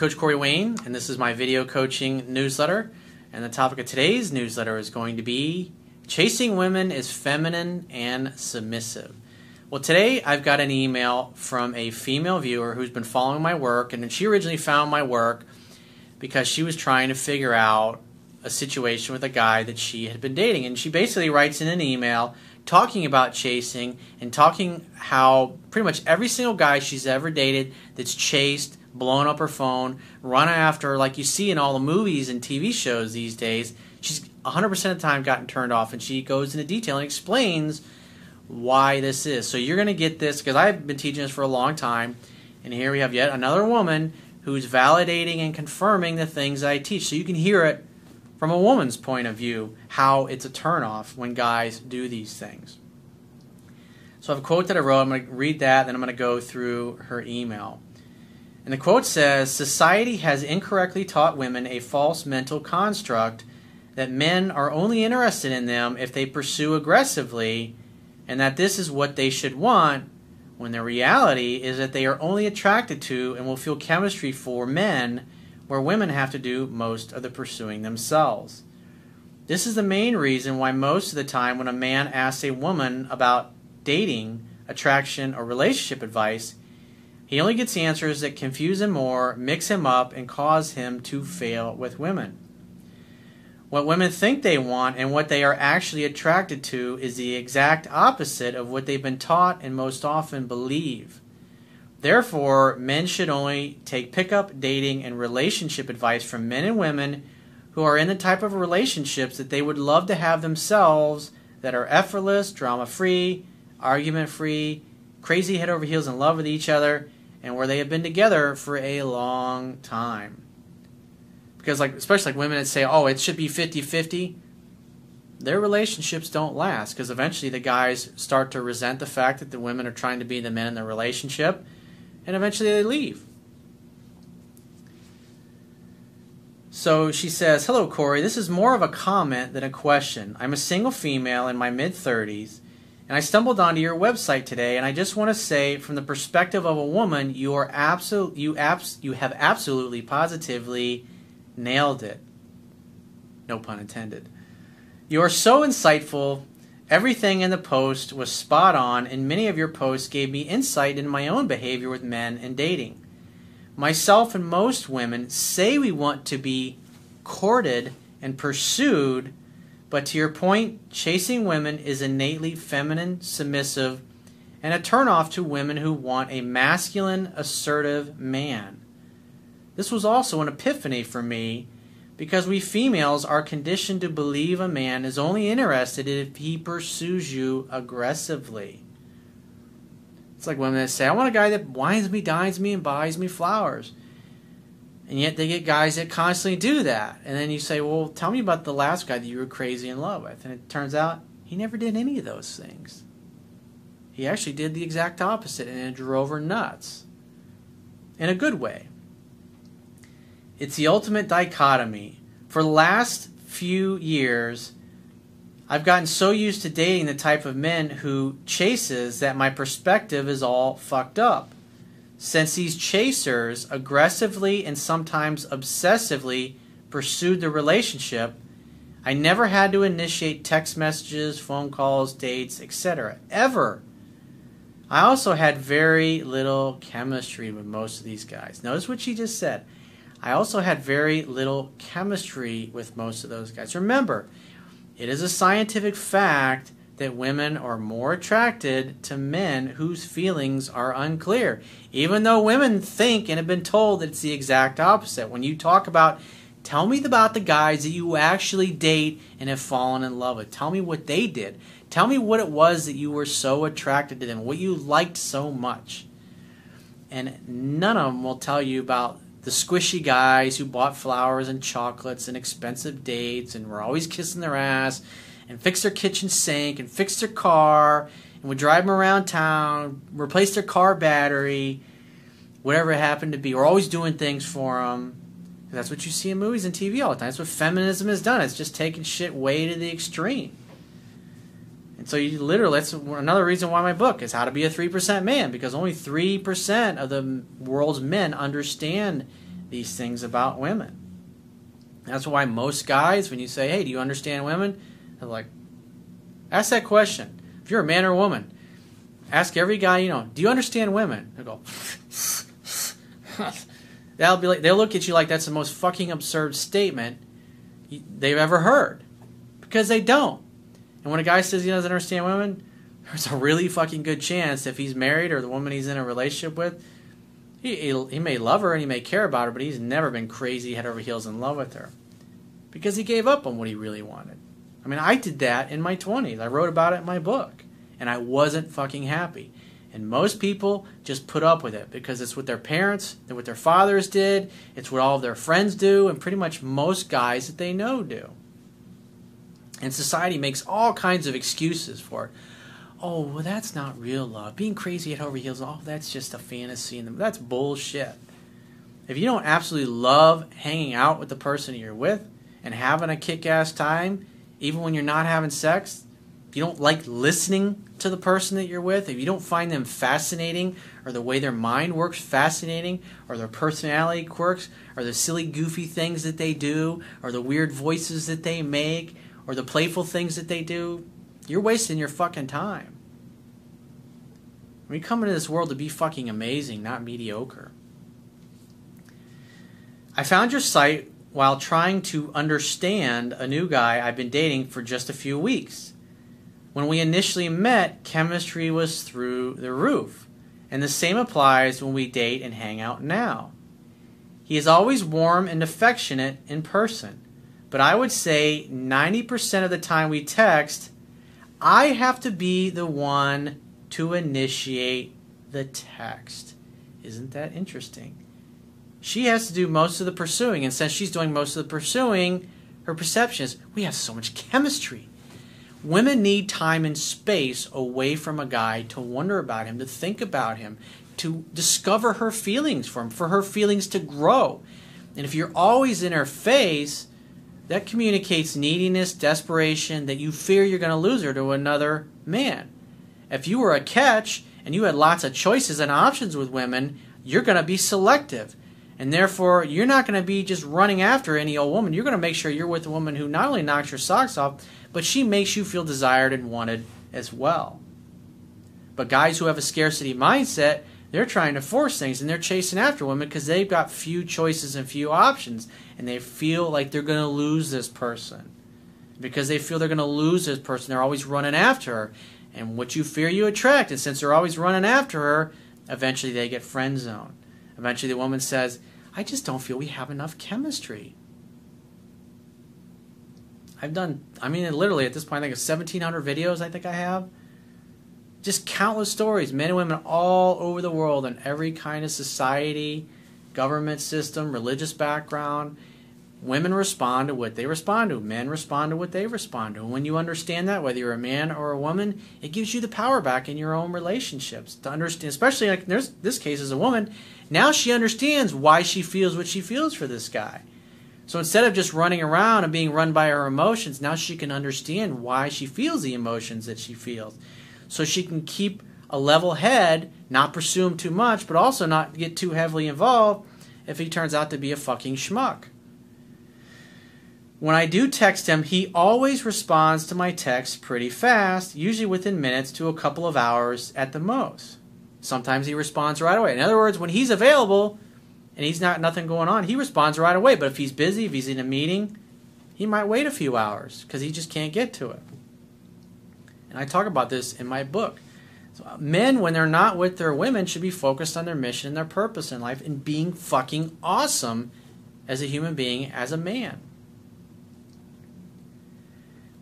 Coach Corey Wayne, and this is my video coaching newsletter. And the topic of today's newsletter is going to be Chasing Women is Feminine and Submissive. Well, today I've got an email from a female viewer who's been following my work, and she originally found my work because she was trying to figure out a situation with a guy that she had been dating. And she basically writes in an email talking about chasing and talking how pretty much every single guy she's ever dated that's chased blown up her phone, run after her like you see in all the movies and TV shows these days. She's 100% of the time gotten turned off, and she goes into detail and explains why this is. So you're going to get this because I've been teaching this for a long time, and here we have yet another woman who's validating and confirming the things I teach. So you can hear it from a woman's point of view how it's a turnoff when guys do these things. So I have a quote that I wrote. I'm going to read that, then I'm going to go through her email. And the quote says Society has incorrectly taught women a false mental construct that men are only interested in them if they pursue aggressively, and that this is what they should want, when the reality is that they are only attracted to and will feel chemistry for men, where women have to do most of the pursuing themselves. This is the main reason why most of the time when a man asks a woman about dating, attraction, or relationship advice, he only gets answers that confuse him more, mix him up, and cause him to fail with women. What women think they want and what they are actually attracted to is the exact opposite of what they've been taught and most often believe. Therefore, men should only take pickup, dating, and relationship advice from men and women who are in the type of relationships that they would love to have themselves that are effortless, drama free, argument free, crazy head over heels in love with each other, and where they have been together for a long time. Because like especially like women that say, "Oh, it should be 50-50." Their relationships don't last because eventually the guys start to resent the fact that the women are trying to be the men in the relationship, and eventually they leave. So she says, Hello, Corey. This is more of a comment than a question. I'm a single female in my mid 30s and I stumbled onto your website today, and I just want to say, from the perspective of a woman, you are absolute, you abs, you have absolutely, positively nailed it. No pun intended. You are so insightful. Everything in the post was spot on, and many of your posts gave me insight into my own behavior with men and dating. Myself and most women say we want to be courted and pursued but to your point, chasing women is innately feminine, submissive, and a turnoff to women who want a masculine, assertive man. This was also an epiphany for me because we females are conditioned to believe a man is only interested if he pursues you aggressively. It's like women that say, I want a guy that wines me, dines me, and buys me flowers. And yet they get guys that constantly do that. And then you say, well, tell me about the last guy that you were crazy in love with. And it turns out he never did any of those things. He actually did the exact opposite, and it drove her nuts. In a good way. It's the ultimate dichotomy. For the last few years, I've gotten so used to dating the type of men who chases that my perspective is all fucked up. Since these chasers aggressively and sometimes obsessively pursued the relationship, I never had to initiate text messages, phone calls, dates, etc. Ever. I also had very little chemistry with most of these guys. Notice what she just said. I also had very little chemistry with most of those guys. Remember, it is a scientific fact that women are more attracted to men whose feelings are unclear. Even though women think and have been told that it's the exact opposite. When you talk about, tell me about the guys that you actually date and have fallen in love with, tell me what they did. Tell me what it was that you were so attracted to them, what you liked so much. And none of them will tell you about the squishy guys who bought flowers and chocolates and expensive dates and were always kissing their ass and fix their kitchen sink and fix their car and would drive them around town, replace their car battery, whatever it happened to be. We're always doing things for them. That's what you see in movies and TV all the time. That's what feminism has done. It's just taking shit way to the extreme. And so you literally, that's another reason why my book is How to Be a 3% Man, because only 3% of the world's men understand these things about women. That's why most guys, when you say, hey, do you understand women? Like, ask that question. If you're a man or a woman, ask every guy you know, do you understand women? They'll go, That'll be like they'll look at you like that's the most fucking absurd statement they've ever heard because they don't. And when a guy says he doesn't understand women, there's a really fucking good chance if he's married or the woman he's in a relationship with, he, he, he may love her and he may care about her, but he's never been crazy head over heels in love with her because he gave up on what he really wanted. I mean, I did that in my 20s. I wrote about it in my book, and I wasn't fucking happy. And most people just put up with it because it's what their parents what their fathers did, it's what all of their friends do, and pretty much most guys that they know do. And society makes all kinds of excuses for it. Oh, well, that's not real love. Being crazy head over heels, oh, that's just a fantasy. And that's bullshit. If you don't absolutely love hanging out with the person you're with and having a kick ass time, even when you're not having sex, if you don't like listening to the person that you're with, if you don't find them fascinating, or the way their mind works fascinating, or their personality quirks, or the silly, goofy things that they do, or the weird voices that they make, or the playful things that they do, you're wasting your fucking time. We come into this world to be fucking amazing, not mediocre. I found your site while trying to understand a new guy I've been dating for just a few weeks. When we initially met, chemistry was through the roof, and the same applies when we date and hang out now. He is always warm and affectionate in person, but I would say 90% of the time we text, I have to be the one to initiate the text. Isn't that interesting? She has to do most of the pursuing, and since she's doing most of the pursuing, her perception is we have so much chemistry. Women need time and space away from a guy to wonder about him, to think about him, to discover her feelings for him, for her feelings to grow. And if you're always in her face, that communicates neediness, desperation, that you fear you're going to lose her to another man. If you were a catch and you had lots of choices and options with women, you're going to be selective. And therefore, you're not going to be just running after any old woman. You're going to make sure you're with a woman who not only knocks your socks off, but she makes you feel desired and wanted as well. But guys who have a scarcity mindset, they're trying to force things and they're chasing after women because they've got few choices and few options and they feel like they're going to lose this person. Because they feel they're going to lose this person, they're always running after her. And what you fear you attract, and since they're always running after her, eventually they get friend zoned. Eventually the woman says, I just don't feel we have enough chemistry. I've done, I mean, literally at this point, I think it's 1,700 videos I think I have. Just countless stories, men and women all over the world in every kind of society, government system, religious background. Women respond to what they respond to. Men respond to what they respond to. And when you understand that, whether you're a man or a woman, it gives you the power back in your own relationships to understand. Especially like there's this case as a woman, now she understands why she feels what she feels for this guy. So instead of just running around and being run by her emotions, now she can understand why she feels the emotions that she feels. So she can keep a level head, not pursue him too much, but also not get too heavily involved if he turns out to be a fucking schmuck. When I do text him, he always responds to my text pretty fast, usually within minutes to a couple of hours at the most. Sometimes he responds right away. In other words, when he's available, and he's not nothing going on, he responds right away. But if he's busy, if he's in a meeting, he might wait a few hours because he just can't get to it. And I talk about this in my book. So uh, men, when they're not with their women, should be focused on their mission and their purpose in life and being fucking awesome as a human being, as a man.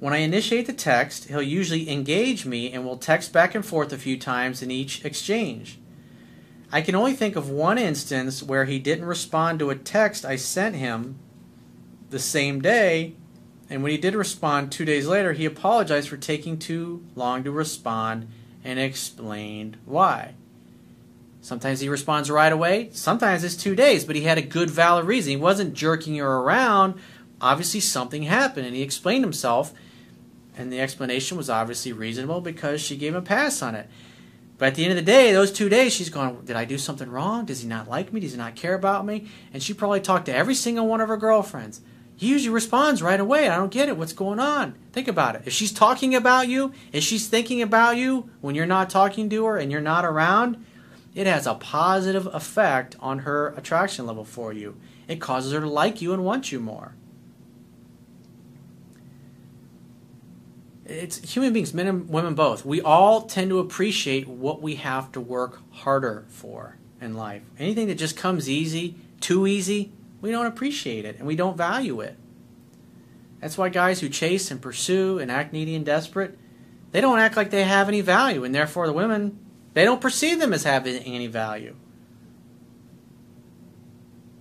When I initiate the text, he'll usually engage me and will text back and forth a few times in each exchange. I can only think of one instance where he didn't respond to a text I sent him the same day, and when he did respond two days later, he apologized for taking too long to respond and explained why. Sometimes he responds right away, sometimes it's two days, but he had a good, valid reason. He wasn't jerking her around. Obviously, something happened, and he explained himself, and the explanation was obviously reasonable because she gave him a pass on it. But at the end of the day, those two days, she's going, Did I do something wrong? Does he not like me? Does he not care about me? And she probably talked to every single one of her girlfriends. He usually responds right away. I don't get it. What's going on? Think about it. If she's talking about you, if she's thinking about you when you're not talking to her and you're not around, it has a positive effect on her attraction level for you. It causes her to like you and want you more. It's human beings, men and women both. We all tend to appreciate what we have to work harder for in life. Anything that just comes easy, too easy, we don't appreciate it and we don't value it. That's why guys who chase and pursue and act needy and desperate, they don't act like they have any value, and therefore the women, they don't perceive them as having any value.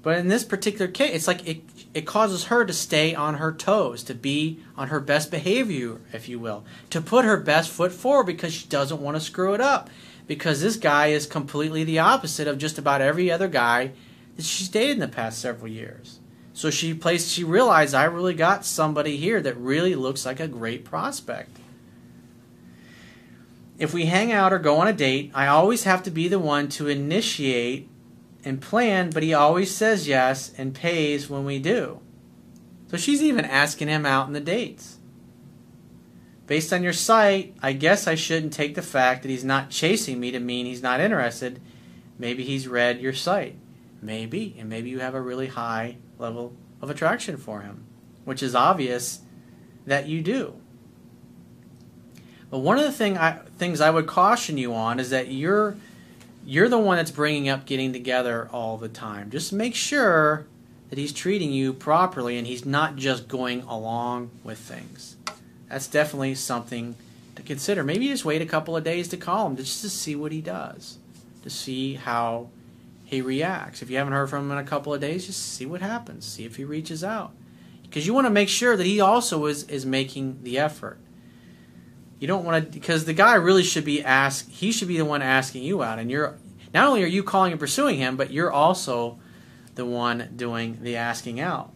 But in this particular case, it's like it, it causes her to stay on her toes, to be on her best behavior, if you will, to put her best foot forward because she doesn't want to screw it up. Because this guy is completely the opposite of just about every other guy that she's dated in the past several years. So she placed she realized I really got somebody here that really looks like a great prospect. If we hang out or go on a date, I always have to be the one to initiate and plan, but he always says yes and pays when we do. So she's even asking him out in the dates. Based on your site, I guess I shouldn't take the fact that he's not chasing me to mean he's not interested. Maybe he's read your site. Maybe, and maybe you have a really high level of attraction for him, which is obvious that you do. But one of the thing I, things I would caution you on is that you're you're the one that's bringing up getting together all the time. Just make sure that he's treating you properly and he's not just going along with things. That's definitely something to consider. Maybe just wait a couple of days to call him just to see what he does, to see how he reacts. If you haven't heard from him in a couple of days, just see what happens. See if he reaches out. Because you want to make sure that he also is, is making the effort. You don't want to, because the guy really should be asked, he should be the one asking you out. And you're, not only are you calling and pursuing him, but you're also the one doing the asking out.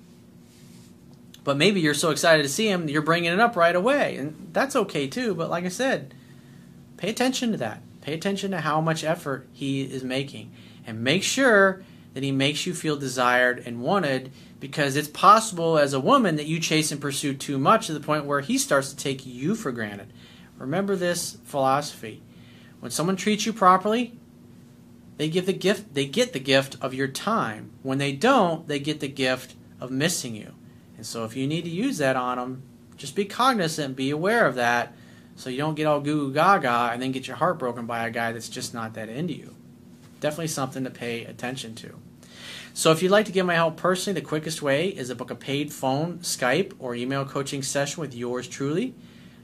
But maybe you're so excited to see him, you're bringing it up right away. And that's okay too. But like I said, pay attention to that. Pay attention to how much effort he is making and make sure that he makes you feel desired and wanted because it's possible as a woman that you chase and pursue too much to the point where he starts to take you for granted. Remember this philosophy. When someone treats you properly, they give the gift they get the gift of your time. When they don't, they get the gift of missing you. And so if you need to use that on them, just be cognizant, be aware of that so you don't get all goo gaga and then get your heart broken by a guy that's just not that into you definitely something to pay attention to. So if you'd like to get my help personally, the quickest way is to book a paid phone, Skype, or email coaching session with yours truly.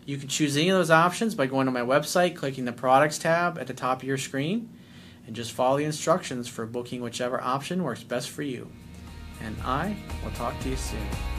You can choose any of those options by going to my website, clicking the products tab at the top of your screen, and just follow the instructions for booking whichever option works best for you. And I will talk to you soon.